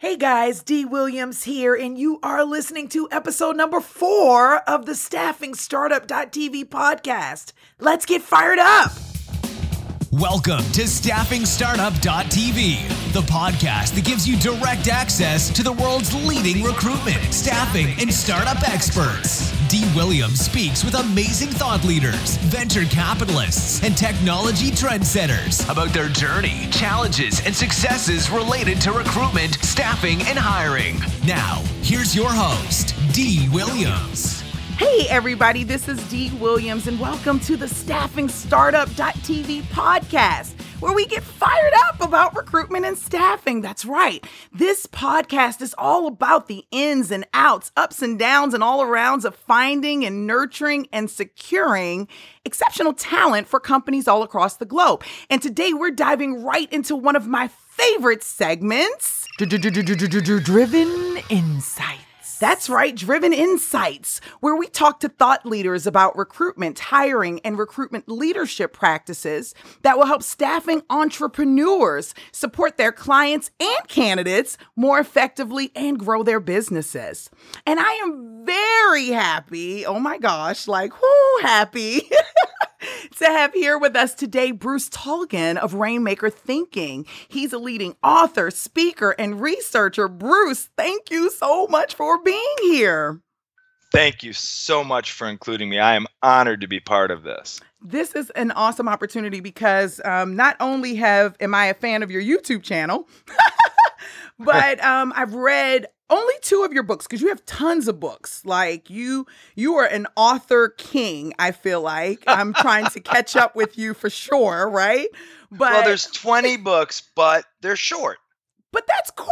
Hey guys, D. Williams here, and you are listening to episode number four of the Staffing Startup.tv podcast. Let's get fired up. Welcome to Staffing Startup.tv, the podcast that gives you direct access to the world's leading recruitment, staffing, and startup experts. D. Williams speaks with amazing thought leaders, venture capitalists, and technology trendsetters about their journey, challenges, and successes related to recruitment, staffing, and hiring. Now, here's your host, D. Williams. Hey, everybody, this is D. Williams, and welcome to the Staffing Startup.tv podcast, where we get fired up about recruitment and staffing. That's right. This podcast is all about the ins and outs, ups and downs, and all arounds of finding and nurturing and securing exceptional talent for companies all across the globe. And today we're diving right into one of my favorite segments Driven Insight. That's right, Driven Insights, where we talk to thought leaders about recruitment, hiring, and recruitment leadership practices that will help staffing entrepreneurs support their clients and candidates more effectively and grow their businesses. And I am very happy, oh my gosh, like, whoo, happy. to have here with us today Bruce Tulgan of Rainmaker Thinking. He's a leading author, speaker, and researcher. Bruce, thank you so much for being here. Thank you so much for including me. I am honored to be part of this. This is an awesome opportunity because um, not only have am I a fan of your YouTube channel, but um, I've read only two of your books because you have tons of books. Like you you are an author king i feel like. I'm trying to catch up with you for sure right? But well there's 20 books but they're short but that's cool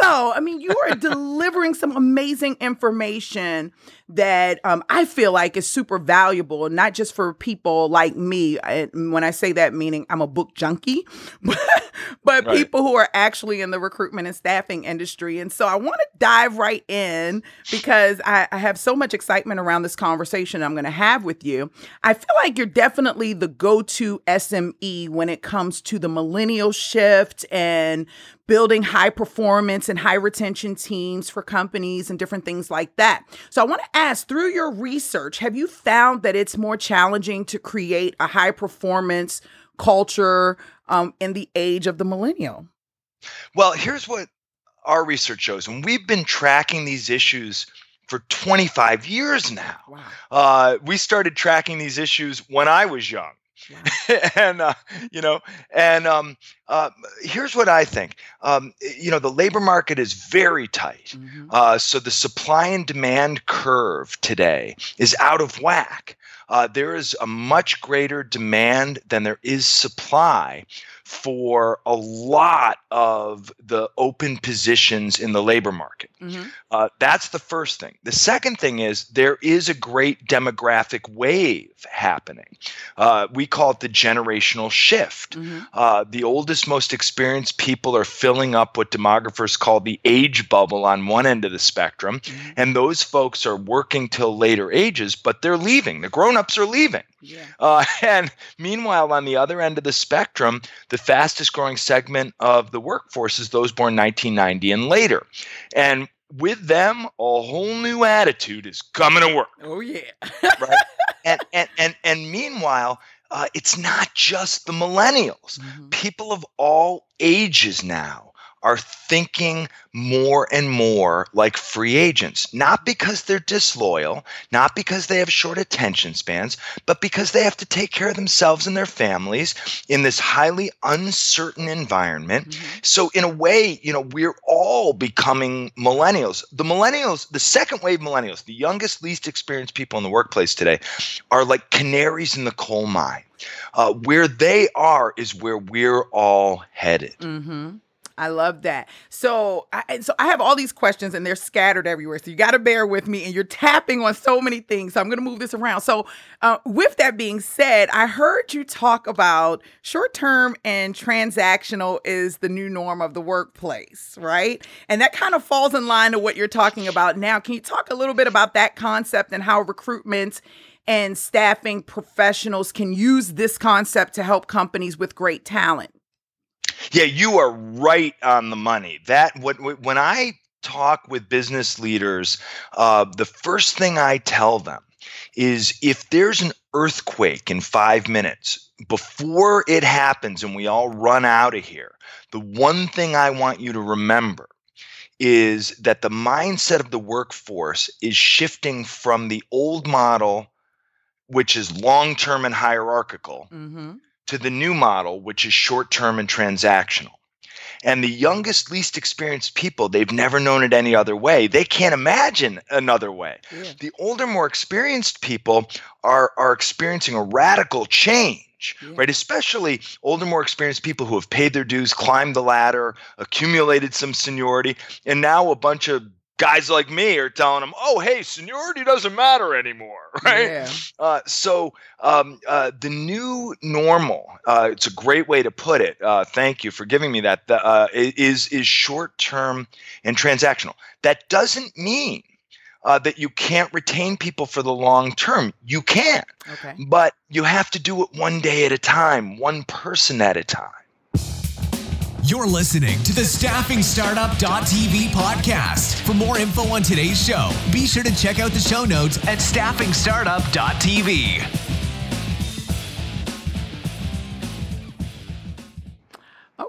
though. I mean, you are delivering some amazing information that um, I feel like is super valuable, not just for people like me. And when I say that, meaning I'm a book junkie, but, but right. people who are actually in the recruitment and staffing industry. And so I want to dive right in because I, I have so much excitement around this conversation I'm going to have with you. I feel like you're definitely the go to SME when it comes to the millennial shift and building high performance and high retention teams for companies and different things like that. So I want to ask through your research, have you found that it's more challenging to create a high performance culture um, in the age of the millennial? Well, here's what our research shows, and we've been tracking these issues for 25 years now. Wow. Uh, we started tracking these issues when I was young. and uh, you know, and um, uh, here's what I think. Um, you know, the labor market is very tight, mm-hmm. uh, so the supply and demand curve today is out of whack. Uh, there is a much greater demand than there is supply for a lot of the open positions in the labor market. Mm-hmm. Uh, that's the first thing. The second thing is there is a great demographic wave happening. Uh, we call it the generational shift. Mm-hmm. Uh, the oldest, most experienced people are filling up what demographers call the age bubble on one end of the spectrum, mm-hmm. and those folks are working till later ages, but they're leaving. The grown-ups are leaving. Yeah. Uh, and meanwhile, on the other end of the spectrum, the fastest growing segment of the workforce is those born 1990 and later. And with them, a whole new attitude is coming to work. Oh yeah. right. And and and and meanwhile, uh, it's not just the millennials. Mm-hmm. People of all ages now are thinking more and more like free agents, not because they're disloyal, not because they have short attention spans, but because they have to take care of themselves and their families in this highly uncertain environment. Mm-hmm. So, in a way, you know, we're all becoming millennials. The millennials, the second wave millennials, the youngest, least experienced people in the workplace today, are like canaries in the coal mine. Uh, where they are is where we're all headed. Mm-hmm. I love that. So, I, so I have all these questions and they're scattered everywhere. So you got to bear with me, and you're tapping on so many things. So I'm going to move this around. So, uh, with that being said, I heard you talk about short term and transactional is the new norm of the workplace, right? And that kind of falls in line to what you're talking about now. Can you talk a little bit about that concept and how recruitment? And staffing professionals can use this concept to help companies with great talent. Yeah, you are right on the money. That what when I talk with business leaders, uh, the first thing I tell them is if there's an earthquake in five minutes before it happens and we all run out of here, the one thing I want you to remember is that the mindset of the workforce is shifting from the old model, which is long term and hierarchical, mm-hmm. To the new model, which is short term and transactional. And the youngest, least experienced people, they've never known it any other way. They can't imagine another way. Yeah. The older, more experienced people are, are experiencing a radical change yeah. right? Especially older, more experienced people who have paid their dues, climbed the ladder, accumulated some seniority, and now a bunch of guys like me are telling them, "Oh, hey, seniority doesn't matter anymore," right? Yeah. Uh, so um, uh, the new normal, uh, it's a great way to put it. Uh, thank you for giving me that. Uh, is is short term and transactional. That doesn't mean uh, that you can't retain people for the long term. You can, okay. but you have to do it one day at a time, one person at a time. You're listening to the StaffingStartup.tv podcast. For more info on today's show, be sure to check out the show notes at StaffingStartup.tv.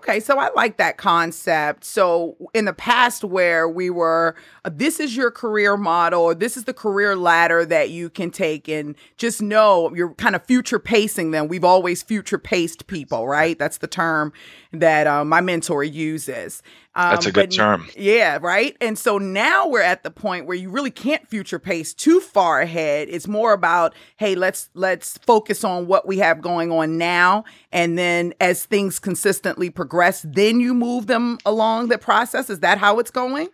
Okay, so I like that concept. So in the past, where we were, uh, this is your career model, or this is the career ladder that you can take, and just know you're kind of future pacing them. We've always future paced people, right? That's the term that uh, my mentor uses. Um, That's a good term. Yeah, right. And so now we're at the point where you really can't future pace too far ahead. It's more about, hey, let's let's focus on what we have going on now, and then as things consistently progress, then you move them along the process. Is that how it's going?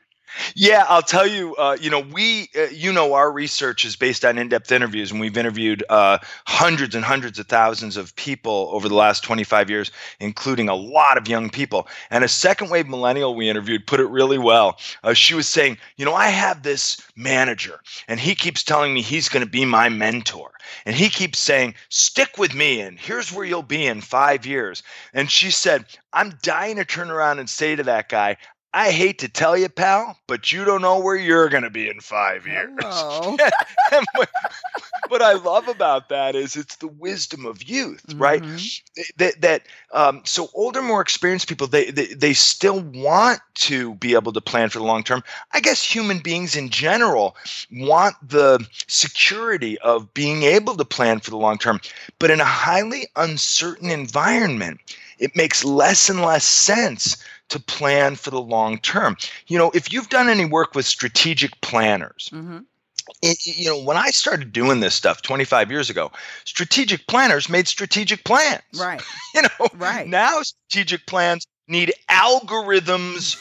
Yeah, I'll tell you. Uh, you know, we, uh, you know, our research is based on in-depth interviews, and we've interviewed uh, hundreds and hundreds of thousands of people over the last 25 years, including a lot of young people. And a second-wave millennial we interviewed put it really well. Uh, she was saying, you know, I have this manager, and he keeps telling me he's going to be my mentor, and he keeps saying, stick with me, and here's where you'll be in five years. And she said, I'm dying to turn around and say to that guy, I hate to tell you, pal, but you don't know where you're going to be in five years. what, what, I love about that is it's the wisdom of youth, mm-hmm. right? That that um, so older, more experienced people they, they they still want to be able to plan for the long term. I guess human beings in general want the security of being able to plan for the long term, but in a highly uncertain environment, it makes less and less sense to plan for the long term. You know, if you've done any work with strategic planners, mm-hmm. It, you know, when I started doing this stuff 25 years ago, strategic planners made strategic plans. Right. you know, right. Now strategic plans need algorithms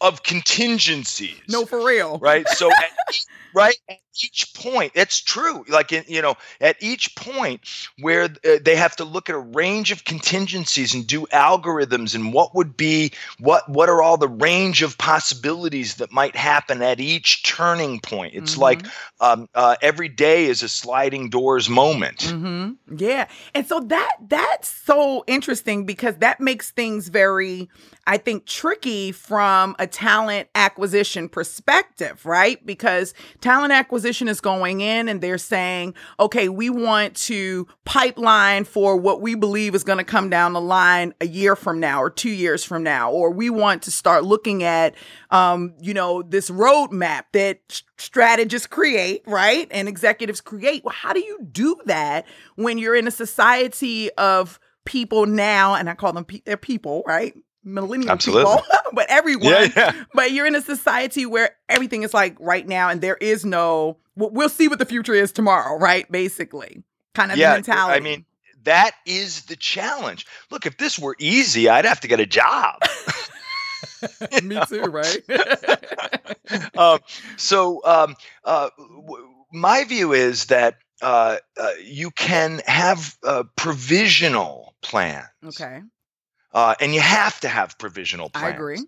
of contingencies. No, for real. Right. So, right at each point, it's true. Like in, you know, at each point where uh, they have to look at a range of contingencies and do algorithms and what would be what what are all the range of possibilities that might happen at each turning point. It's mm-hmm. like um, uh, every day is a sliding doors moment. Mm-hmm. Yeah, and so that that's so interesting because that makes things very I think, tricky from a talent acquisition perspective, right? Because talent acquisition is going in and they're saying, okay, we want to pipeline for what we believe is going to come down the line a year from now or two years from now, or we want to start looking at, um, you know, this roadmap that strategists create, right? And executives create. Well, how do you do that when you're in a society of people now, and I call them pe- people, right? Millennial Absolutely. people, but everyone. Yeah, yeah. But you're in a society where everything is like right now, and there is no. We'll see what the future is tomorrow, right? Basically, kind of yeah, mentality. I mean, that is the challenge. Look, if this were easy, I'd have to get a job. Me too, right? um, so, um, uh, w- my view is that uh, uh, you can have provisional plans. Okay. Uh, and you have to have provisional plans. I agree.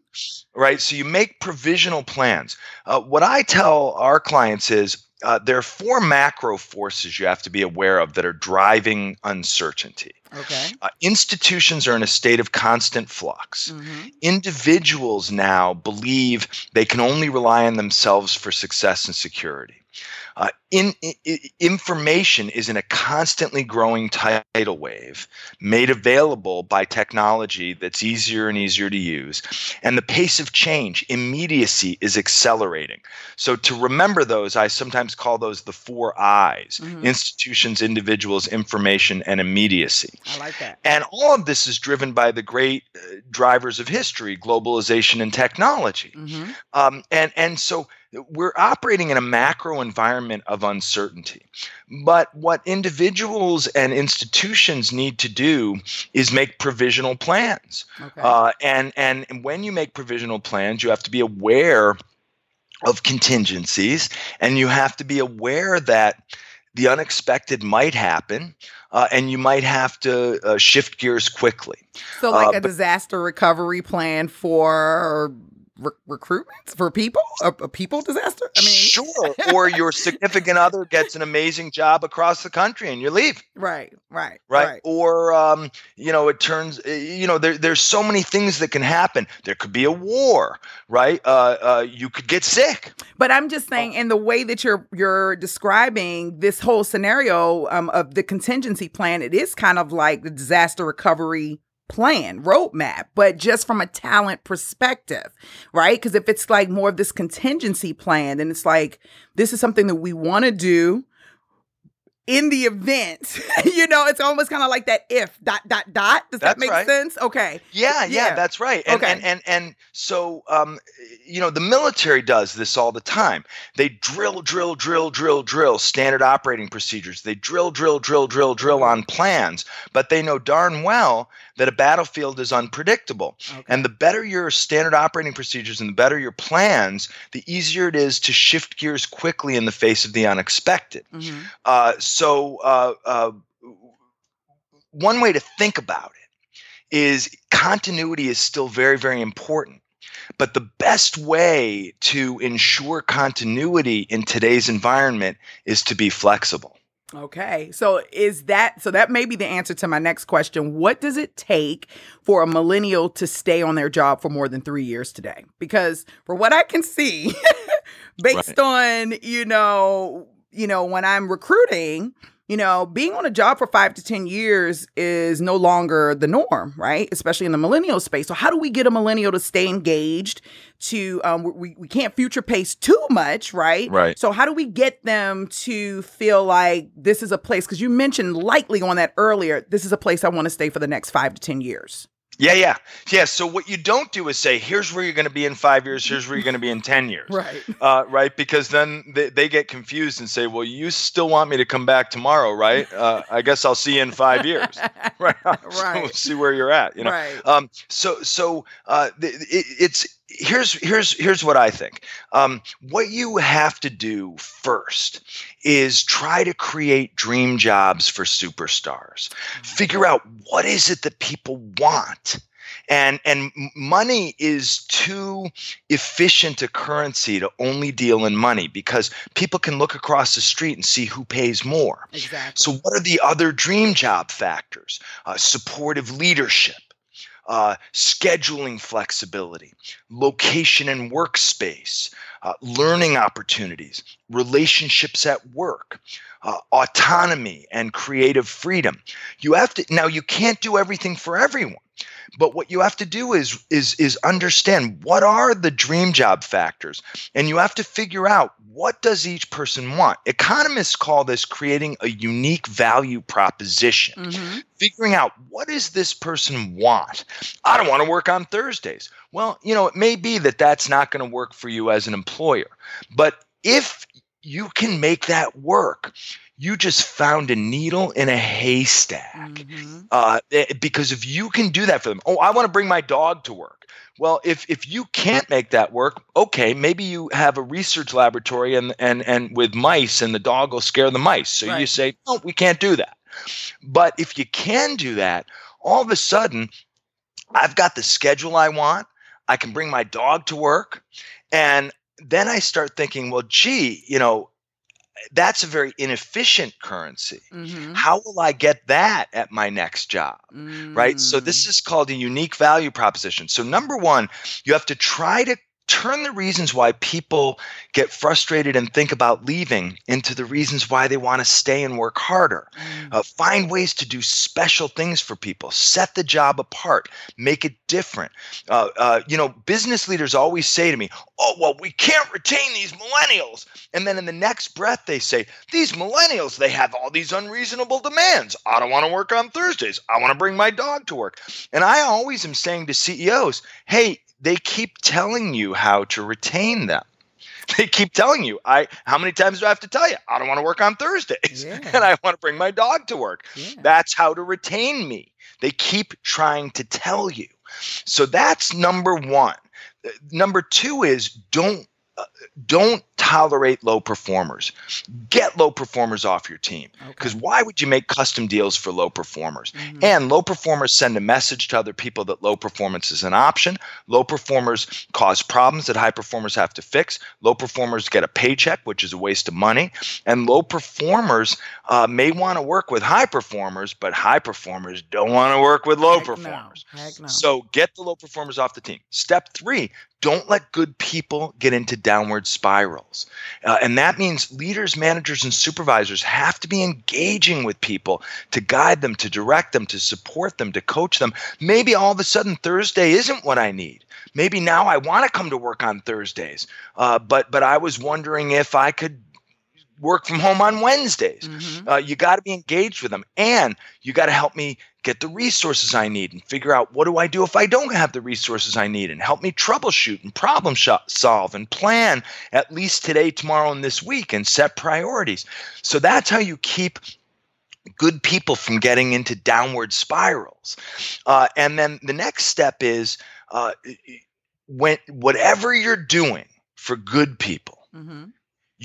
Right. So you make provisional plans. Uh, what I tell our clients is uh, there are four macro forces you have to be aware of that are driving uncertainty. Okay. Uh, institutions are in a state of constant flux. Mm-hmm. Individuals now believe they can only rely on themselves for success and security. Uh, in, in, information is in a constantly growing tidal wave made available by technology that's easier and easier to use and the pace of change immediacy is accelerating so to remember those i sometimes call those the four i's Mhm. institutions individuals information and immediacy I like that. and all of this is driven by the great uh, drivers of history globalization and technology Mm-hmm. um, and and so we're operating in a macro environment of uncertainty. But what individuals and institutions need to do is make provisional plans. Okay. Uh, and, and when you make provisional plans, you have to be aware of contingencies, and you have to be aware that the unexpected might happen, uh, and you might have to uh, shift gears quickly. so, like uh, a disaster recovery plan for re- recruitment for people, a, a people disaster. I mean, sure. Or your significant other gets an amazing job across the country, and you leave. right, right, right? Or um, you know, it turns uh, you know there, there's so many things that can happen. There could be a war, right? Uh, uh, you could get sick. But I'm just Oh. saying, in the way that you're you're describing this whole scenario um, of the contingency plan, it is kind of like the disaster recovery plan roadmap, but just from a talent perspective, right? Because if it's like more of this contingency plan, then it's like this is something that we want to do in the event. you know, it's almost kind of like that if dot dot dot. Does that make right. sense? Okay. Yeah, yeah, Yeah. that's right. And, Okay. and and and so um, you know, the military does this all the time. They drill, drill, drill, drill, drill standard operating procedures. They drill, drill, drill, drill, drill on plans, but they know darn well that a battlefield is unpredictable. okay. And the better your standard operating procedures and the better your plans, the easier it is to shift gears quickly in the face of the unexpected. Mhm. Uh, so, uh, uh, one way to think about it is continuity is still very, very important. But the best way to ensure continuity in today's environment is to be flexible. Okay. So is that so that may be the answer to my next question. What does it take for a millennial to stay on their job for more than 3 years today? Because for what I can see based on, you know, you know, when I'm recruiting, you know, being on a job for 5 to 10 years is no longer the norm, right? Especially in the millennial space. So how do we get a millennial to stay engaged to um we we can't future pace too much, right? Right. So how do we get them to feel like this is a place because you mentioned lightly on that earlier, this is a place I want to stay for the next 5 to 10 years. Yeah, yeah, yeah. So what you don't do is say, "Here's where you're going to be in five years. Here's where you're going to be in ten years." Right. uh, right? Because then they, they get confused and say, "Well, you still want me to come back tomorrow, right? Uh, I guess I'll see you in five years, right? So Right. we'll see where you're at, you know." Right. Um, so, so uh, it, it's here's here's here's what I think. Um, what you have to do first is try to create dream jobs for superstars. Figure out what is it that people want. And and money is too efficient a currency to only deal in money because people can look across the street and see who pays more. Exactly. So, what are the other dream job factors? Uh, supportive leadership, uh, scheduling flexibility, location and workspace, uh, learning opportunities, relationships at work, uh, autonomy and creative freedom. You have to now. You can't do everything for everyone. But what you have to do is is is understand what are the dream job factors, and you have to figure out what does each person want. Economists call this creating a unique value proposition. Mhm. Figuring out what does this person want. I don't want to work on Thursdays. Well, you know, it may be that that's not going to work for you as an employer. But if you can make that work, you just found a needle in a haystack Mhm. uh, eh, because if you can do that for them, oh, I want to bring my dog to work. Well, if if you can't make that work, okay, maybe you have a research laboratory and and and with mice, and the dog will scare the mice. So you say, no, we can't do that. But if you can do that, all of a sudden, I've got the schedule I want. I can bring my dog to work, and then I start thinking, well, gee, you know, that's a very inefficient currency. Mm-hmm. How will I get that at my next job? Mm. Right. So, this mm. is called a unique value proposition. So, number one, you have to try to turn the reasons why people get frustrated and think about leaving into the reasons why they want to stay and work harder. Mm. Uh, find ways to do special things for people. Set the job apart. Make it different. Uh, uh, you know, business leaders always say to me, "Oh, well, we can't retain these millennials," and then in the next breath they say, "These millennials, they have all these unreasonable demands. I don't want to work on Thursdays. I want to bring my dog to work." And I always am saying to CEOs, "Hey, they keep telling you how to retain them. They keep telling you, I how many times do I have to tell you? I don't want to work on Thursdays yeah. and I want to bring my dog to work. Yeah. That's how to retain me. They keep trying to tell you. So that's number 1. Number 2 is don't don't tolerate low performers. Get low performers off your team. Because okay. why would you make custom deals for low performers? Mm-hmm. And low performers send a message to other people that low performance is an option. Low performers cause problems that high performers have to fix. Low performers get a paycheck, which is a waste of money. And low performers uh, may want to work with high performers, but high performers don't want to work with low Heck performers. No. No. So get the low performers off the team. Step three, don't let good people get into downward spirals. Uh, and that means leaders, managers, and supervisors have to be engaging with people to guide them, to direct them, to support them, to coach them. Maybe all of a sudden Thursday isn't what I need. Maybe now I want to come to work on Thursdays, uh, but but I was wondering if I could work from home on Wednesdays. Mm-hmm. Uh, you got to be engaged with them, and you got to help me get the resources I need and figure out what do I do if I don't have the resources I need and help me troubleshoot and problem sh- solve and plan at least today, tomorrow, and this week and set priorities. So that's how you keep good people from getting into downward spirals. Uh, and then the next step is uh, when whatever you're doing for good people. Mm-hmm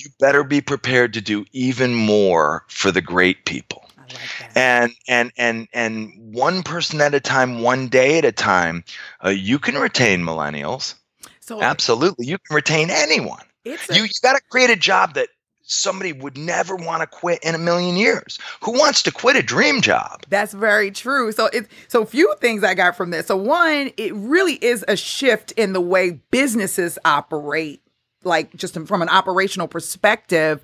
you better be prepared to do even more for the great people. Like and and and and one person at a time, one day at a time, uh, you can retain millennials. So absolutely, you can retain anyone. A, you you got to create a job that somebody would never want to quit in a million years. Who wants to quit a dream job? That's very true. So it's so few things I got from this. So one, it really is a shift in the way businesses operate like just from an operational perspective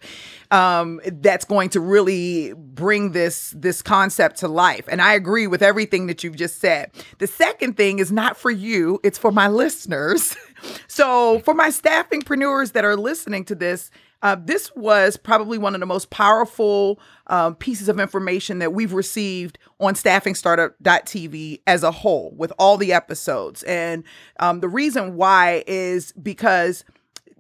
um, that's going to really bring this this concept to life. And i agree with everything that you've just said. The second thing is not for you it's for my listeners. So for my staffingpreneurs that are listening to this uh, this was probably one of the most powerful um, pieces of information that we've received on staffingstartup.tv as a whole with all the episodes. And um, the reason why is because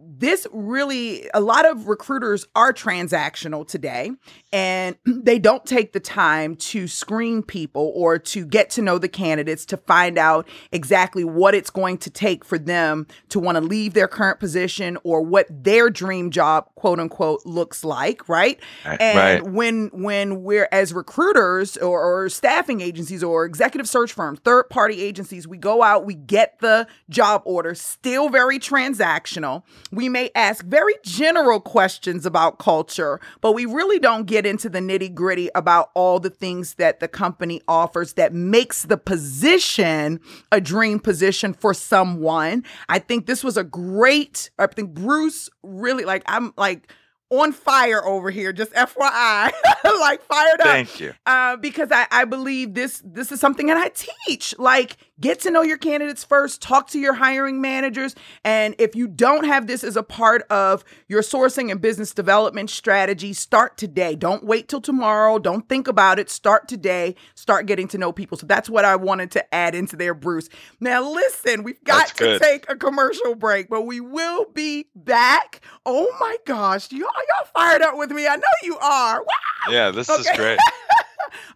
this really a lot of recruiters are transactional today and they don't take the time to screen people or to get to know the candidates to find out exactly what it's going to take for them to want to leave their current position or what their dream job quote unquote looks like right, and right. when when we're as recruiters or, or staffing agencies or executive search firms third party agencies we go out we get the job order still very transactional. We may ask very general questions about culture but we really don't get get into the nitty gritty about all the things that the company offers that makes the position a dream position for someone. I think this was a great, I think Bruce really like, I'm like, on fire over here, just FYI, like fired up. Thank you. Uh, because I, I believe this this is something that I teach. Like Get to know your candidates first, talk to your hiring managers. And if you don't have this as a part of your sourcing and business development strategy, start today. Don't wait till tomorrow. Don't think about it. Start today. Start getting to know people. So that's what I wanted to add into there, Bruce. Now, listen, we've got that's to good. take a commercial break, but we will be back. Oh my gosh, y'all, y'all fired up with me. I know you are. Wow. Yeah, this okay. is great.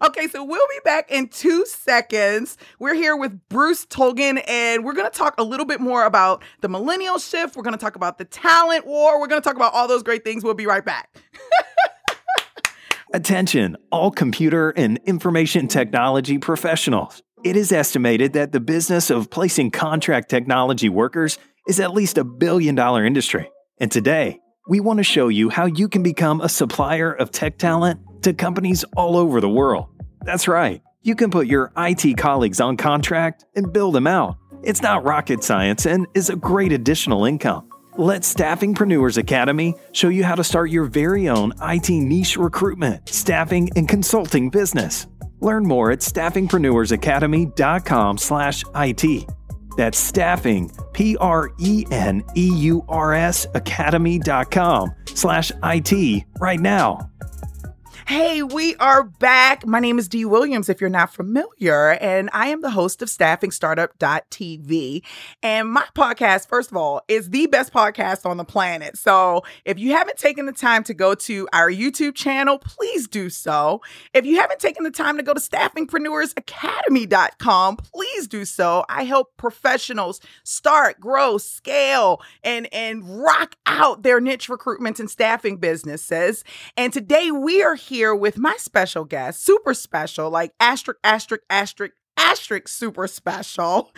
okay, so we'll be back in two seconds. We're here with Bruce Tulgan, and we're going to talk a little bit more about the millennial shift. We're going to talk about the talent war. We're going to talk about all those great things. We'll be right back. Attention, all computer and information technology professionals. It is estimated that the business of placing contract technology workers is at least a billion dollar industry. And today, we want to show you how you can become a supplier of tech talent to companies all over the world. That's right, you can put your IT colleagues on contract and build them out. It's not rocket science and is a great additional income. Let Staffingpreneurs Academy show you how to start your very own IT niche recruitment, staffing, and consulting business. Learn more at staffingpreneursacademy.com slash IT. That's staffing, P-R-E-N-E-U-R-S academy.com slash IT right now. Hey, we are back. My name is Dee Williams, if you're not familiar, and I am the host of StaffingStartup.tv. And my podcast, first of all, is the best podcast on the planet. So if you haven't taken the time to go to our YouTube channel, please do so. If you haven't taken the time to go to StaffingpreneursAcademy.com, please do so. I help professionals start, grow, scale, and, and rock out their niche recruitment and staffing businesses. And today we are here here with my special guest, super special, like asterisk, asterisk, asterisk, asterisk, super special.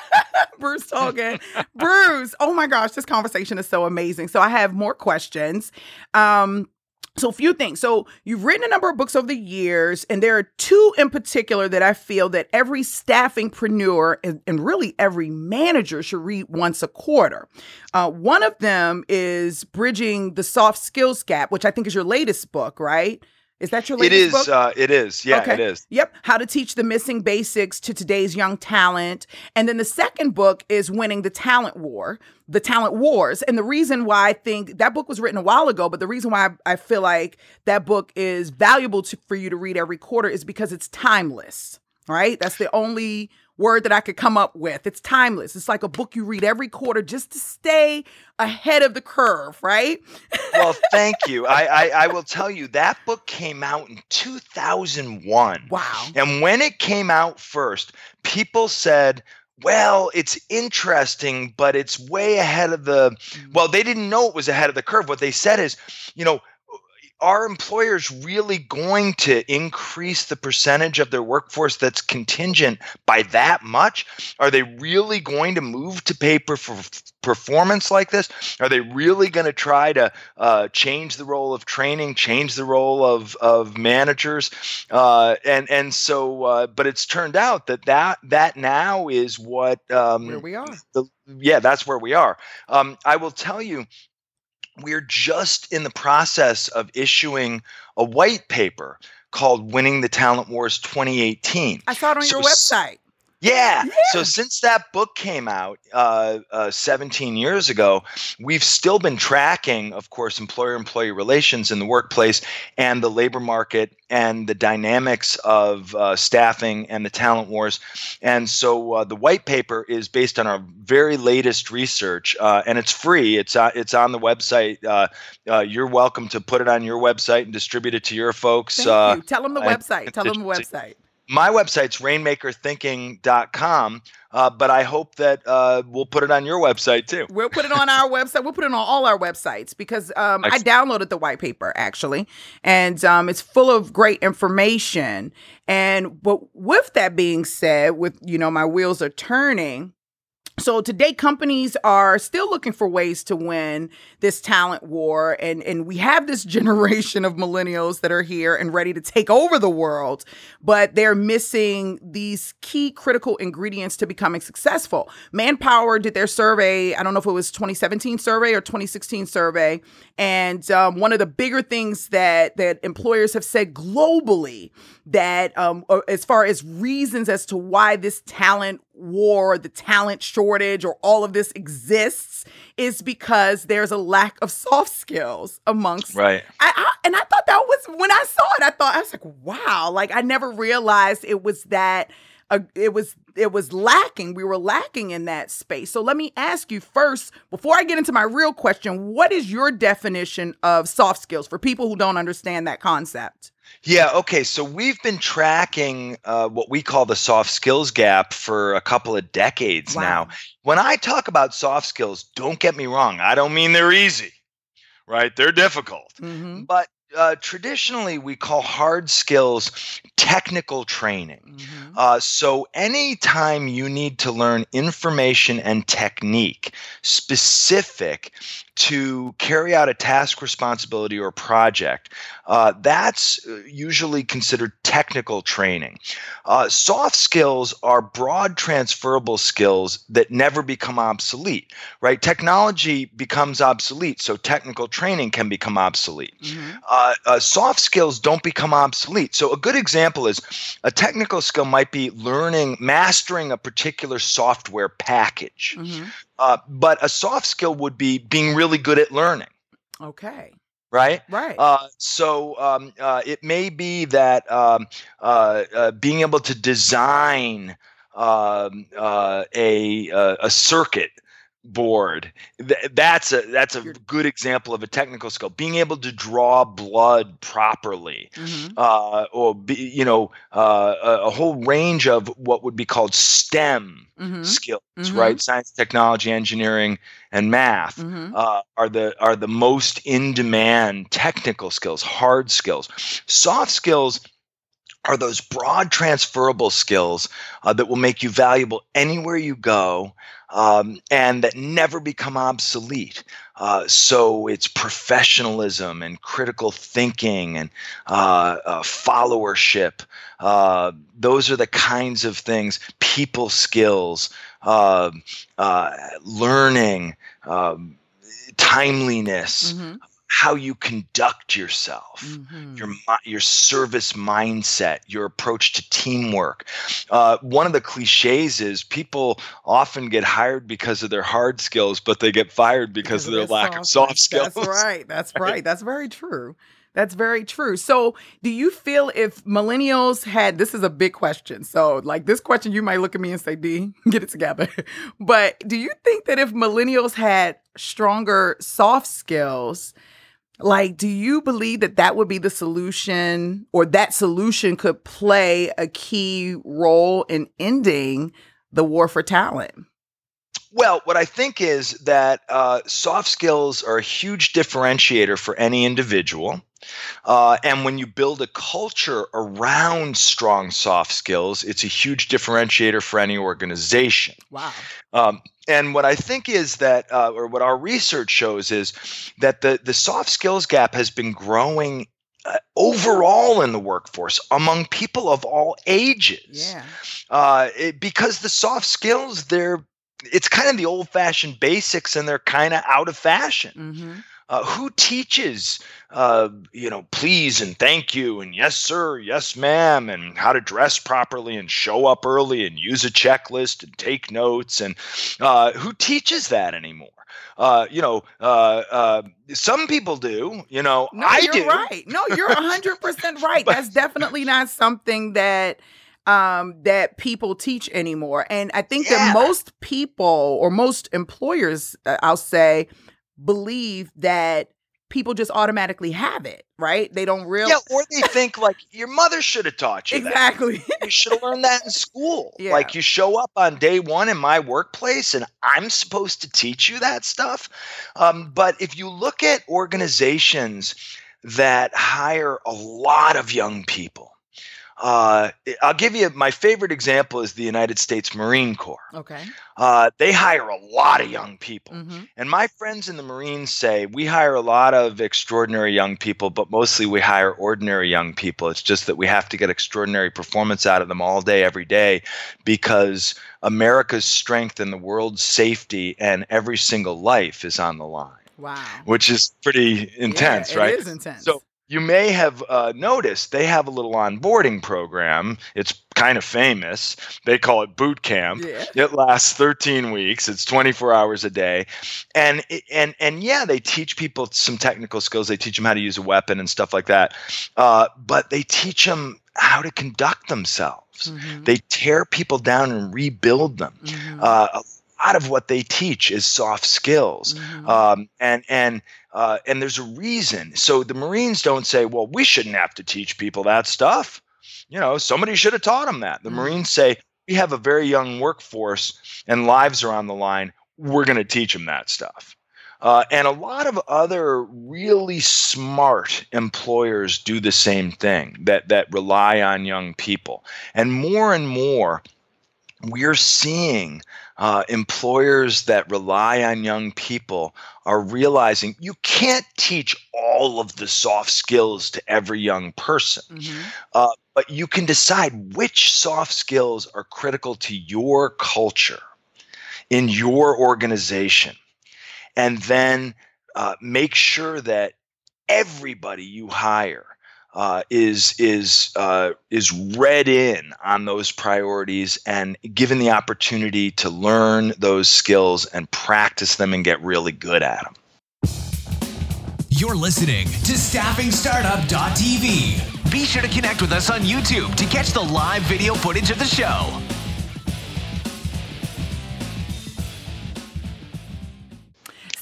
Bruce Tulgan. Bruce, oh my gosh, this conversation is so amazing. So I have more questions. Um, so, a few things. So, you've written a number of books over the years, and there are two in particular that I feel that every staffingpreneur and, and really every manager should read once a quarter. Uh, one of them is Bridging the Soft Skills Gap, which I think is your latest book, right? Is that your latest It is. book? Uh, it is. Yeah, Okay. it is. Yep. How to teach the missing basics to today's young talent. And then the second book is Winning the Talent War, the Talent Wars. And the reason why I think that book was written a while ago, but the reason why I, I feel like that book is valuable to, for you to read every quarter is because it's timeless, right? That's the only word that I could come up with. It's timeless. It's like a book you read every quarter just to stay ahead of the curve, right? Well, thank you. I, I I will tell you that book came out in 2001. Wow. And when it came out first, people said, well, it's interesting, but it's way ahead of the. Mm. Well, they didn't know it was ahead of the curve. What they said is, you know, are employers really going to increase the percentage of their workforce that's contingent by that much? Are they really going to move to paper for performance like this? Are they really going to try to uh, change the role of training, change the role of of managers? Uh, and and so, uh, but it's turned out that that that now is what um, Where we are. the, yeah, that's where we are. Um, I will tell you, we're just in the process of issuing a white paper called Winning the Talent Wars 2018. I saw it on So your website. Yeah. Yeah. So since that book came out uh, uh, 17 years ago, we've still been tracking, of course, employer-employee relations in the workplace and the labor market and the dynamics of uh, staffing and the talent wars. And so uh, the white paper is based on our very latest research, uh, and it's free. It's on it's on the website. Uh, uh, you're welcome to put it on your website and distribute it to your folks. Thank Uh, you. Tell them the website. Tell them the website. My website's rainmakerthinking.com, uh, but I hope that uh, we'll put it on your website too. We'll put it on our website. We'll put it on all our websites because um, I downloaded the white paper actually, and um, it's full of great information. And but with that being said, with you know my wheels are turning. So today companies are still looking for ways to win this talent war and and we have this generation of millennials that are here and ready to take over the world, but they're missing these key critical ingredients to becoming successful. Manpower did their survey, I don't know if it was 2017 survey or 2016 survey, and um, one of the bigger things that that employers have said globally that um, uh, as far as reasons as to why this talent war, the talent shortage, or all of this exists is because there's a lack of soft skills amongst. Right. I, I and I thought that was when I saw it. I thought I was like, wow! Like I never realized it was that. Uh, it was it was lacking. We were lacking in that space. So let me ask you first, before I get into my real question, what is your definition of soft skills for people who don't understand that concept? Yeah. Okay. So we've been tracking uh, what we call the soft skills gap for a couple of decades Wow. now. When I talk about soft skills, don't get me wrong. I don't mean they're easy, right? They're difficult. Mm-hmm. But uh, traditionally we call hard skills technical training. Mm-hmm. Uh, so anytime you need to learn information and technique specific to carry out a task responsibility or project, uh, that's uh, usually considered technical training. Uh, soft skills are broad transferable skills that never become obsolete, right? Technology becomes obsolete, so technical training can become obsolete. Mm-hmm. Uh, uh, soft skills don't become obsolete. So, a good example is a technical skill might be learning, mastering a particular software package. Mm-hmm. Uh, but a soft skill would be being really good at learning. Okay. Right. Right. Uh, so um, uh, it may be that um, uh, uh, being able to design um, uh, a a circuit board that's a that's a good example of a technical skill being able to draw blood properly mm-hmm. uh, or be, you know uh, a, a, whole range of what would be called stem mm-hmm. skills mm-hmm. right science technology engineering and math mm-hmm. uh, are the are the most in demand technical skills hard skills soft skills are those broad transferable skills uh, that will make you valuable anywhere you go um, and that never become obsolete. Uh, so it's professionalism and critical thinking and uh, uh, followership. Uh, those are the kinds of things, people skills, um, uh, learning, um, timeliness, mm-hmm how you conduct yourself, mm-hmm. your your service mindset, your approach to teamwork. Uh, one of the cliches is people often get hired because of their hard skills, but they get fired because, because of their, their lack of soft skills. That's right. That's right. That's very true. That's very true. So, do you feel if millennials had this is a big question. So, like this question, you might look at me and say, D, get it together. but do you think that if millennials had stronger soft skills, like, do you believe that that would be the solution or that solution could play a key role in ending the war for talent? Well, what I think is that uh, soft skills are a huge differentiator for any individual. Uh, and when you build a culture around strong soft skills, it's a huge differentiator for any organization. Wow. Um, and what I think is that, uh, or what our research shows is that the, the soft skills gap has been growing uh, overall in the workforce among people of all ages. Yeah. Uh, it, because the soft skills, they're it's kind of the old fashioned basics and they're kind of out of fashion. Mm-hmm. Uh, who teaches, uh, you know, please and thank you and yes, sir, yes, ma'am, and how to dress properly and show up early and use a checklist and take notes? And uh, who teaches that anymore? Uh, you know, uh, uh, some people do. You know, no, I you're do. Right? No, you're hundred percent right. but, That's definitely not something that um, that people teach anymore. And I think yeah. that most people or most employers, uh, I'll say, believe that people just automatically have it, right? They don't realize. Yeah, or they think like your mother should have taught you. Exactly. you should have learned that in school. Yeah. Like you show up on day one in my workplace, and I'm supposed to teach you that stuff. Um, but if you look at organizations that hire a lot of young people, uh, I'll give you my favorite example is the United States Marine Corps. Okay. Uh, they hire a lot of young people. Mm-hmm. And my friends in the Marines say we hire a lot of extraordinary young people, but mostly we hire ordinary young people. It's just that we have to get extraordinary performance out of them all day, every day, because America's strength and the world's safety and every single life is on the line. Wow. Which is pretty intense, yeah, right? It is intense. So you may have uh, noticed they have a little onboarding program. It's kind of famous. They call it boot camp. Yeah. It lasts 13 weeks. It's 24 hours a day, and and and yeah, they teach people some technical skills. They teach them how to use a weapon and stuff like that. Uh, but they teach them how to conduct themselves. Mm-hmm. They tear people down and rebuild them. Mm-hmm. Uh, lot of what they teach is soft skills, mm-hmm. um, and and uh, and there's a reason. So the Marines don't say, "Well, we shouldn't have to teach people that stuff." You know, somebody should have taught them that. The mm-hmm. Marines say, "We have a very young workforce, and lives are on the line. We're going to teach them that stuff." Uh, and a lot of other really smart employers do the same thing that, that rely on young people. And more and more, we're seeing uh, employers that rely on young people are realizing you can't teach all of the soft skills to every young person. Mm-hmm. Uh, but you can decide which soft skills are critical to your culture in your organization and then uh, make sure that everybody you hire uh, is is uh, is read in on those priorities and given the opportunity to learn those skills and practice them and get really good at them. You're listening to StaffingStartup.tv. Be sure to connect with us on YouTube to catch the live video footage of the show.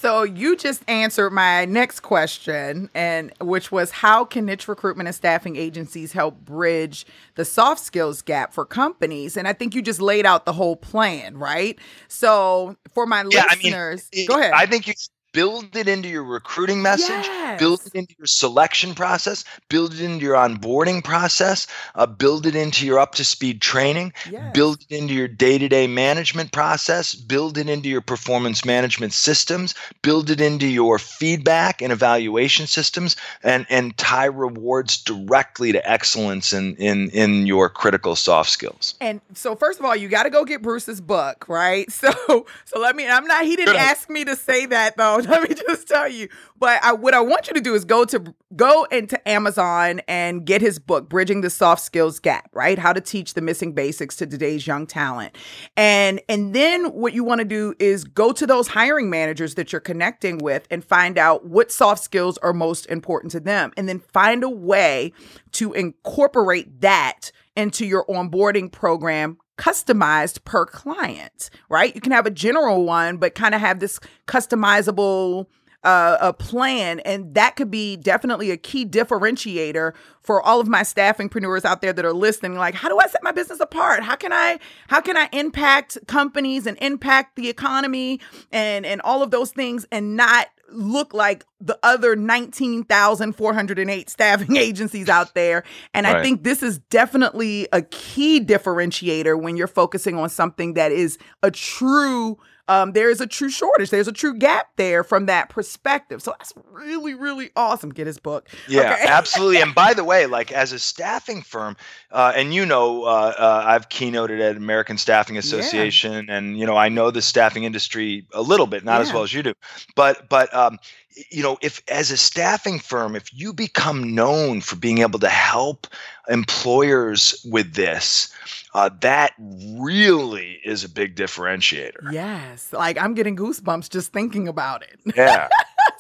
So you just answered my next question, and which was how can niche recruitment and staffing agencies help bridge the soft skills gap for companies? And I think you just laid out the whole plan, right? So for my yeah, listeners, I mean, go ahead. I think you build it into your recruiting message, yes. build it into your selection process, build it into your onboarding process, uh, build it into your up to speed training, yes. build it into your day to day management process, build it into your performance management systems, build it into your feedback and evaluation systems, and, and tie rewards directly to excellence in, in, in your critical soft skills. And so, first of all, you got to go get Bruce's book, right? So, so let me, I'm not, he didn't ask me to say that though. let me just tell you. But I, what I want you to do is go to go into Amazon and get his book, Bridging the Soft Skills Gap, right? How to teach the missing basics to today's young talent. And and then what you want to do is go to those hiring managers that you're connecting with and find out what soft skills are most important to them. And then find a way to incorporate that into your onboarding program customized per client, right? You can have a general one, but kind of have this customizable uh, a plan, and that could be definitely a key differentiator for all of my staffingpreneurs out there that are listening. Like, how do I set my business apart? How can I how can I impact companies and impact the economy and and all of those things and not look like the other 19,408 staffing agencies out there. And right. I think this is definitely a key differentiator when you're focusing on something that is a true um, there is a true shortage. There's a true gap there from that perspective. So that's really, really awesome. Get his book. Yeah, okay. absolutely. And by the way, like as a staffing firm, uh, and you know, uh, uh, I've keynoted at American Staffing Association, yeah. and you know, I know the staffing industry a little bit, not yeah. as well as you do, but but um, you know, if as a staffing firm, if you become known for being able to help employers with this, uh, that really is a big differentiator. Yes. Like I'm getting goosebumps just thinking about it. Yeah.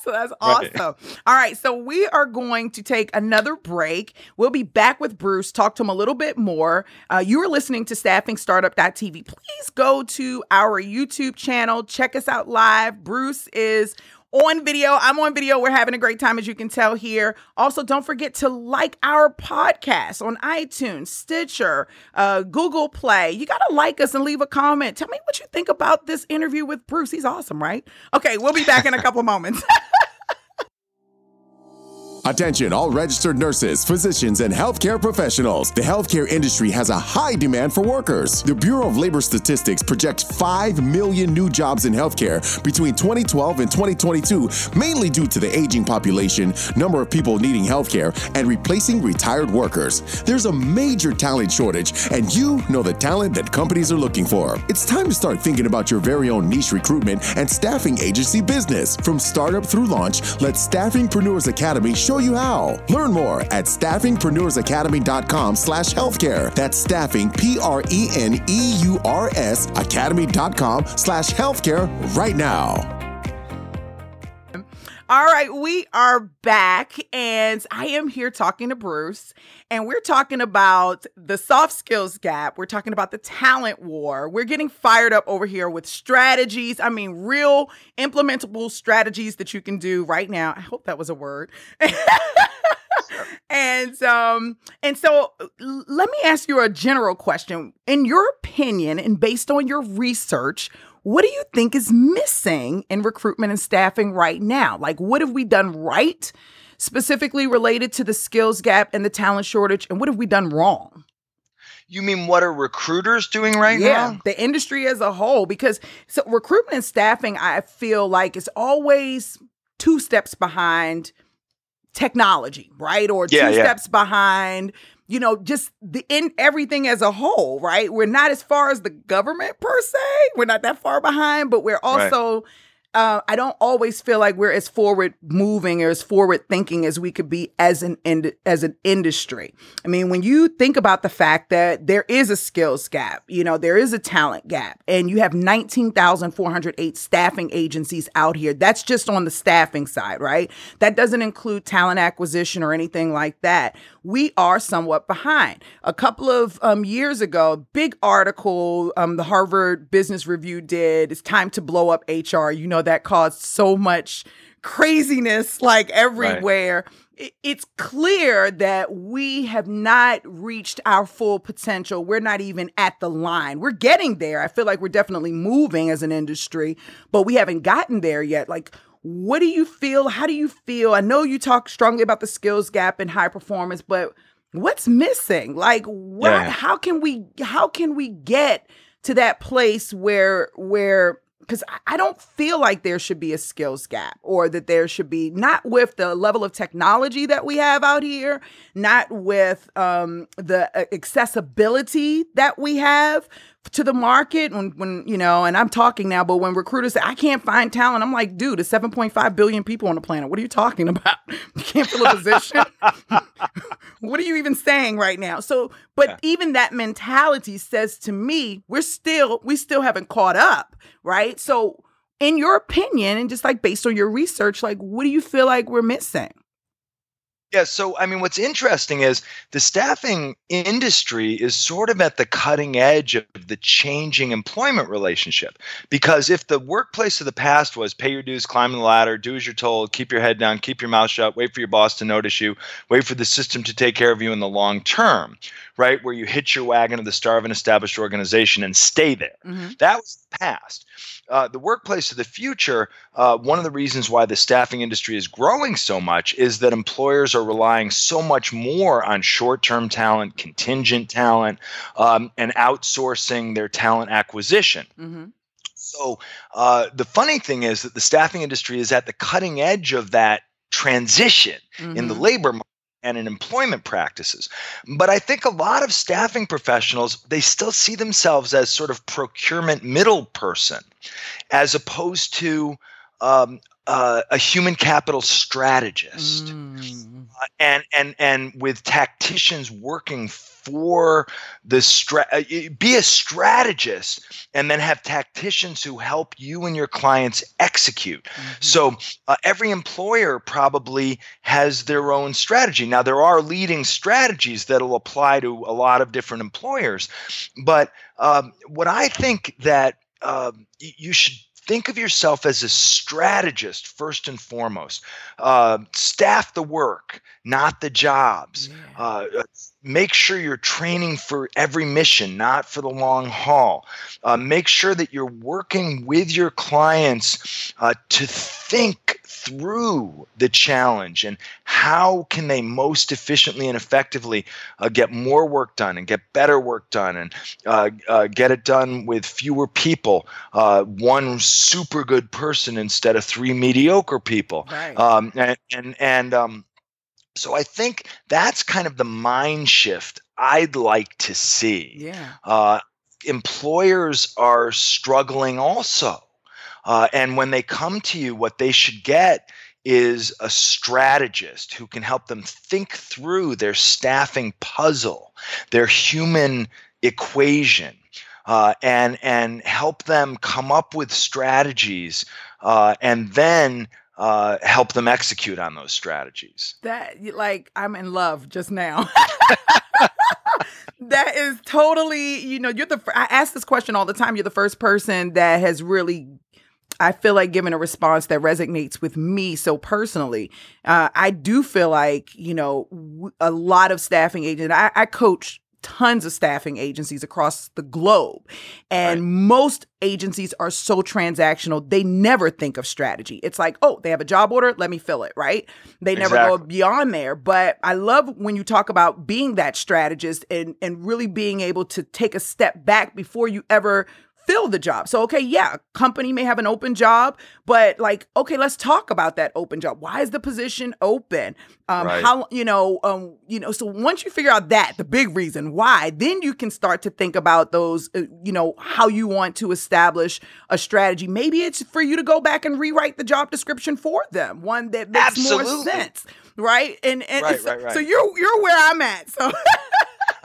so that's awesome. Right. All right. So we are going to take another break. We'll be back with Bruce, talk to him a little bit more. Uh, you are listening to staffingstartup.tv. Please go to our YouTube channel, check us out live. Bruce is on video. I'm on video. We're having a great time, as you can tell here. Also, don't forget to like our podcast on iTunes, Stitcher, uh, Google Play. You got to like us and leave a comment. Tell me what you think about this interview with Bruce. He's awesome, right? Okay, we'll be back in a couple moments. Attention, all registered nurses, physicians, and healthcare professionals. The healthcare industry has a high demand for workers. The Bureau of Labor Statistics projects 5 million new jobs in healthcare between 2012 and 2022, mainly due to the aging population, number of people needing healthcare, and replacing retired workers. There's a major talent shortage, and you know the talent that companies are looking for. It's time to start thinking about your very own niche recruitment and staffing agency business. From startup through launch, let Staffingpreneurs Academy show show you how. Learn more at staffingpreneursacademy.com slash healthcare. That's staffing, P-R-E-N-E-U-R-S academy.com slash healthcare right now. All right, we are back, and I am here talking to Bruce, and we're talking about the soft skills gap. We're talking about the talent war. We're getting fired up over here with strategies. I mean, real implementable strategies that you can do right now. I hope that was a word. and um and so let me ask you a general question in your opinion and based on your research what do you think is missing in recruitment and staffing right now? Like, what have we done right, specifically related to the skills gap and the talent shortage? And what have we done wrong? You mean what are recruiters doing right now? yeah, now? the industry as a whole. Because so recruitment and staffing, I feel like is always two steps behind technology, right? Or Yeah, two yeah. steps behind, you know, just the in everything as a whole, right? We're not as far as the government per se. We're not that far behind, but we're Right. also uh, I don't always feel like we're as forward moving or as forward thinking as we could be as an ind- as an industry. I mean, when you think about the fact that there is a skills gap, you know, there is a talent gap, and you have 19,408 staffing agencies out here. That's just on the staffing side, right? That doesn't include talent acquisition or anything like that. We are somewhat behind. A couple of um, years ago, a big article um, the Harvard Business Review did, It's Time to Blow Up HR. You know, that caused so much craziness like everywhere. I- It's clear that we have not reached our full potential. We're not even at the line. We're getting there. I feel like we're definitely moving as an industry, but we haven't gotten there yet. Like, what do you feel? How do you feel? I know you talk strongly about the skills gap and high performance, but what's missing? Like, what? Yeah. How can we? How can we get to that place where where? Because I don't feel like there should be a skills gap, or that there should be not with the level of technology that we have out here, not with um, the uh, accessibility that we have to the market when when you know and i'm talking now but when recruiters say i can't find talent i'm like dude there's 7.5 billion people on the planet. What are you talking about? You can't fill a position. What are you even saying right now? So but Yeah. even that mentality says to me we're still we still haven't caught up right? So in your opinion and just like based on your research like what do you feel like we're missing Yeah, so I mean, what's interesting is the staffing industry is sort of at the cutting edge of the changing employment relationship. Because if the workplace of the past was pay your dues, climb the ladder, do as you're told, keep your head down, keep your mouth shut, wait for your boss to notice you, wait for the system to take care of you in the long term, right? Where you hitch your wagon to the star of an established organization and stay there. That was the past. Uh, the workplace of the future, uh, one of the reasons why the staffing industry is growing so much is that employers are relying so much more on short term talent, contingent talent, um, and outsourcing their talent acquisition. mm-hmm. So uh, the funny thing is that the staffing industry is at the cutting edge of that transition in the labor market and in employment practices. But I think a lot of staffing professionals, they still see themselves as sort of procurement middle person, as opposed to um, uh, a human capital strategist Mm. and and and with tacticians working for the stra- uh, be a strategist and then have tacticians who help you and your clients execute Mm-hmm. so uh, every employer probably has their own strategy now there are leading strategies that'll apply to a lot of different employers but um, what i think that um, y- you should think of yourself as a strategist first and foremost uh, staff the work not the jobs Yeah. uh, uh, make sure you're training for every mission not for the long haul uh, make sure that you're working with your clients uh, to think through the challenge and how can they most efficiently and effectively uh, get more work done and get better work done and uh, uh, get it done with fewer people uh, one super good person instead of three mediocre people Right. um, and and, and um, so I think that's kind of the mind shift I'd like to see. yeah. Uh, employers are struggling also. Uh, and when they come to you, what they should get is a strategist who can help them think through their staffing puzzle, their human equation, uh, and and help them come up with strategies, uh, and then uh, help them execute on those strategies. That like I'm in love just now. that is totally, you know, you're the I ask this question all the time. You're the first person that has really I feel like given a response that resonates with me so personally. Uh, I do feel like, you know, a lot of staffing agents, I, I coach tons of staffing agencies across the globe. And right. most agencies are so transactional, they never think of strategy. It's like, oh, they have a job order, let me fill it, right? They never exactly. go beyond there. But I love when you talk about being that strategist and, and really being able to take a step back before you ever fill the job. So, okay, yeah, company may have an open job, but like, okay, let's talk about that open job. Why is the position open? Um, right. How you know, um, you know. So once you figure out that the big reason why, then you can start to think about those. Uh, you know, how you want to establish a strategy. Maybe it's for you to go back and rewrite the job description for them, one that makes Absolutely. more sense, right? And and right, right, right. so you're you're where I'm at. So.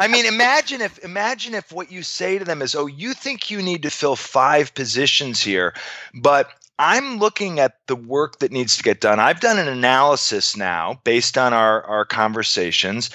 I mean, imagine if imagine if what you say to them is, "Oh, you think you need to fill five positions here, but I'm looking at the work that needs to get done. I've done an analysis now based on our our conversations,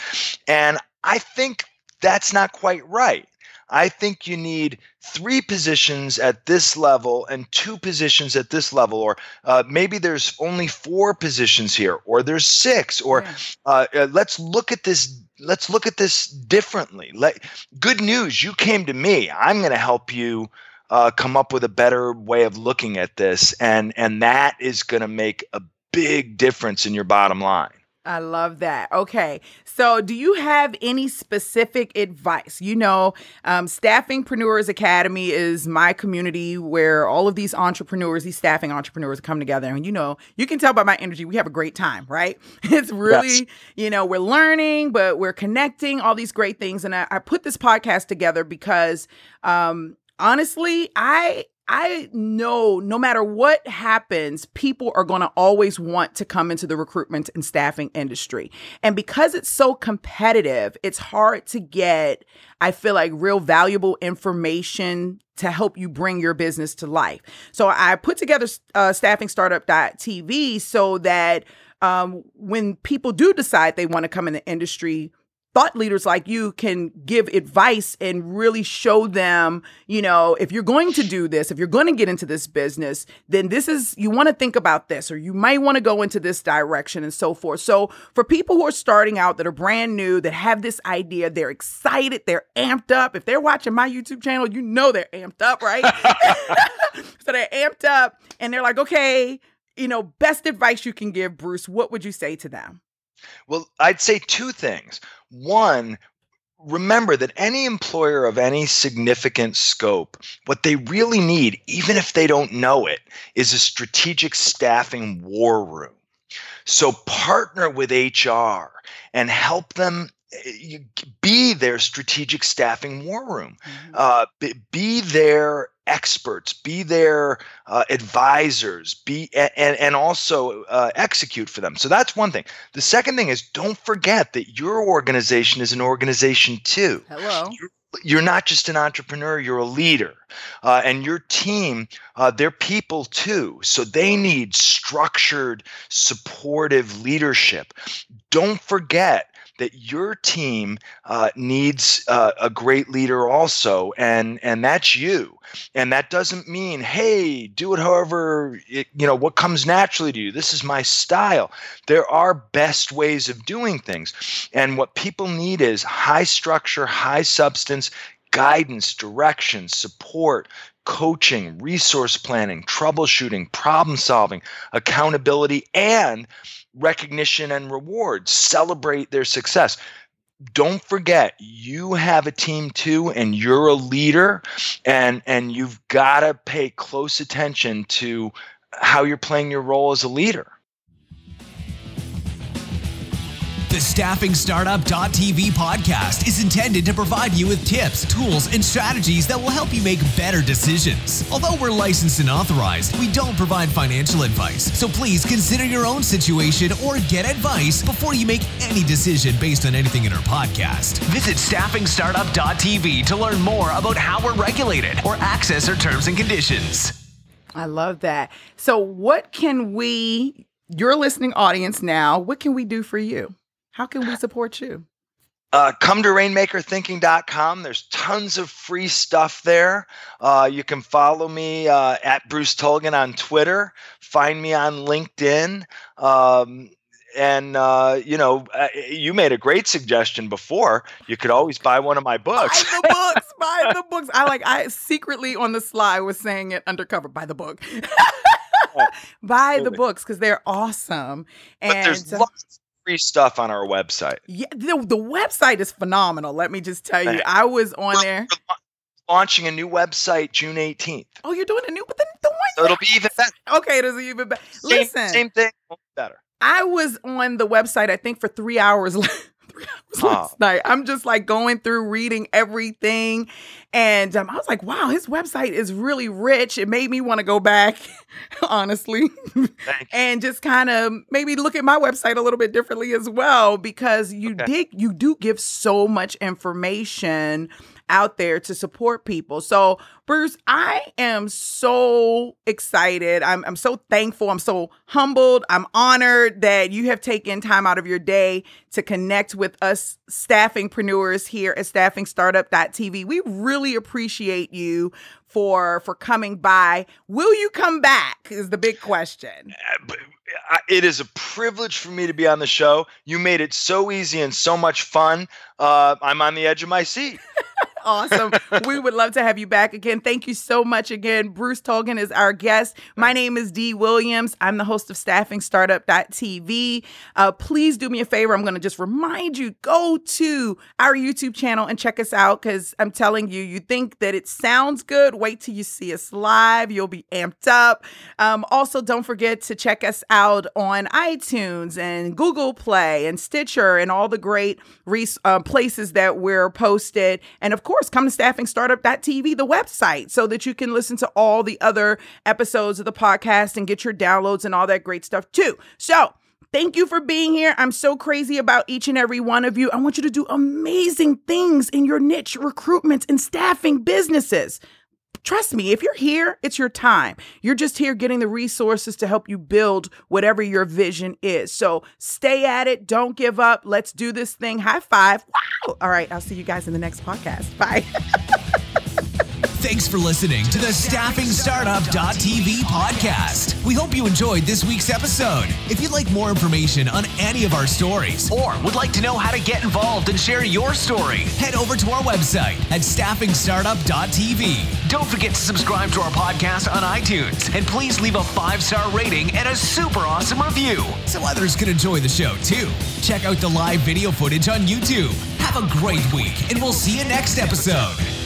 and I think that's not quite right. I think you need three positions at this level and two positions at this level, or uh, maybe there's only four positions here, or there's six, or uh, uh, let's look at this let's look at this differently. Let, good news, you came to me. I'm going to help you uh, come up with a better way of looking at this, and and that is going to make a big difference in your bottom line. I love that. Okay. So, do you have any specific advice? You know, um, Staffingpreneurs Academy is my community where all of these entrepreneurs, these staffing entrepreneurs come together. And, you know, you can tell by my energy, we have a great time, right? It's really, yes. you know, we're learning, but we're connecting, all these great things. And I, I put this podcast together because, um, honestly, I I know no matter what happens, people are going to always want to come into the recruitment and staffing industry. And because it's so competitive, it's hard to get, I feel like, real valuable information to help you bring your business to life. So I put together uh, staffingstartup.tv so that um, when people do decide they want to come in the industry, thought leaders like you can give advice and really show them, you know, if you're going to do this, if you're going to get into this business, then this is, you want to think about this, or you might want to go into this direction and so forth. So for people who are starting out that are brand new, that have this idea, they're excited, they're amped up. If they're watching my YouTube channel, you know they're amped up, right? so they're amped up and they're like, okay, you know, best advice you can give, Bruce, what would you say to them? Well, I'd say two things. One, remember that any employer of any significant scope, what they really need, even if they don't know it, is a strategic staffing war room. So partner with HR and help them eh, be their strategic staffing war room. Mm-hmm. Uh, be their experts, be their uh, advisors, be and and also uh, execute for them. So that's one thing. The second thing is don't forget that your organization is an organization too. Hello. You're, you're not just an entrepreneur you're a leader uh, and your team uh, they're people too so they need structured supportive leadership don't forget that your team uh, needs uh, a great leader also, and and that's you. And that doesn't mean, hey, do it however it, you know what comes naturally to you. This is my style. There are best ways of doing things, and what people need is high structure, high substance, guidance, direction, support, coaching, resource planning, troubleshooting, problem solving, accountability, and recognition and rewards. Celebrate their success. Don't forget, you have a team too, and you're a leader, and and you've got to pay close attention to how you're playing your role as a leader. The Staffing Startup.tv podcast is intended to provide you with tips, tools, and strategies that will help you make better decisions. Although we're licensed and authorized, we don't provide financial advice. So please consider your own situation or get advice before you make any decision based on anything in our podcast. Visit staffingstartup.tv to learn more about how we're regulated or access our terms and conditions. I love that. So, what can we, your listening audience now, what can we do for you? How can we support you? Uh, come to rainmakerthinking.com. There's tons of free stuff there. Uh, you can follow me uh, at Bruce Tulgan on Twitter. Find me on LinkedIn. Um, and uh, you know, uh, you made a great suggestion before. You could always buy one of my books. Buy the books. buy the books. I like. I secretly on the sly was saying it undercover. Buy the book. buy the books because they're awesome. And but there's lots free stuff on our website. Yeah, the, the website is phenomenal. Let me just tell you, I was on we're, there. We're launching a new website June 18th. Oh, you're doing a new, but then the one. So it'll be even better. Okay, it'll be even better. Listen, same thing, better. I was on the website, I think, for three hours. three hours oh. last night. I'm just like going through reading everything. And um, I was like, wow, his website is really rich. It made me want to go back, honestly, and just kind of maybe look at my website a little bit differently as well, because you okay. dig, you do give so much information out there to support people. So, Bruce, I am so excited. I'm, I'm so thankful. I'm so humbled. I'm honored that you have taken time out of your day to connect with us staffingpreneurs here at staffingstartup.tv. We really appreciate you for for coming by. Will you come back? Is the big question. Uh, it is a privilege for me to be on the show. You made it so easy and so much fun. Uh, I'm on the edge of my seat. awesome. we would love to have you back again. Thank you so much again. Bruce Tulgan is our guest. My name is Dee Williams. I'm the host of StaffingStartup.tv. Uh, please do me a favor. I'm going to just remind you go to our YouTube channel and check us out because I'm telling you, you think that it sounds good. Wait till you see us live. You'll be amped up. Um, also, don't forget to check us out on iTunes and Google Play and Stitcher and all the great uh, places that we're posted. And of course, come to staffingstartup.tv, the website, so that you can listen to all the other episodes of the podcast and get your downloads and all that great stuff too. So, Thank you for being here. I'm so crazy about each and every one of you. I want you to do amazing things in your niche recruitment and staffing businesses. Trust me, if you're here, it's your time. You're just here getting the resources to help you build whatever your vision is. So stay at it. Don't give up. Let's do this thing. High five. Wow. All right. I'll see you guys in the next podcast. Bye. Thanks for listening to the StaffingStartup.tv podcast. We hope you enjoyed this week's episode. If you'd like more information on any of our stories or would like to know how to get involved and share your story, head over to our website at StaffingStartup.tv. Don't forget to subscribe to our podcast on iTunes and please leave a five star rating and a super awesome review so others can enjoy the show too. Check out the live video footage on YouTube. Have a great week, and we'll see you next episode.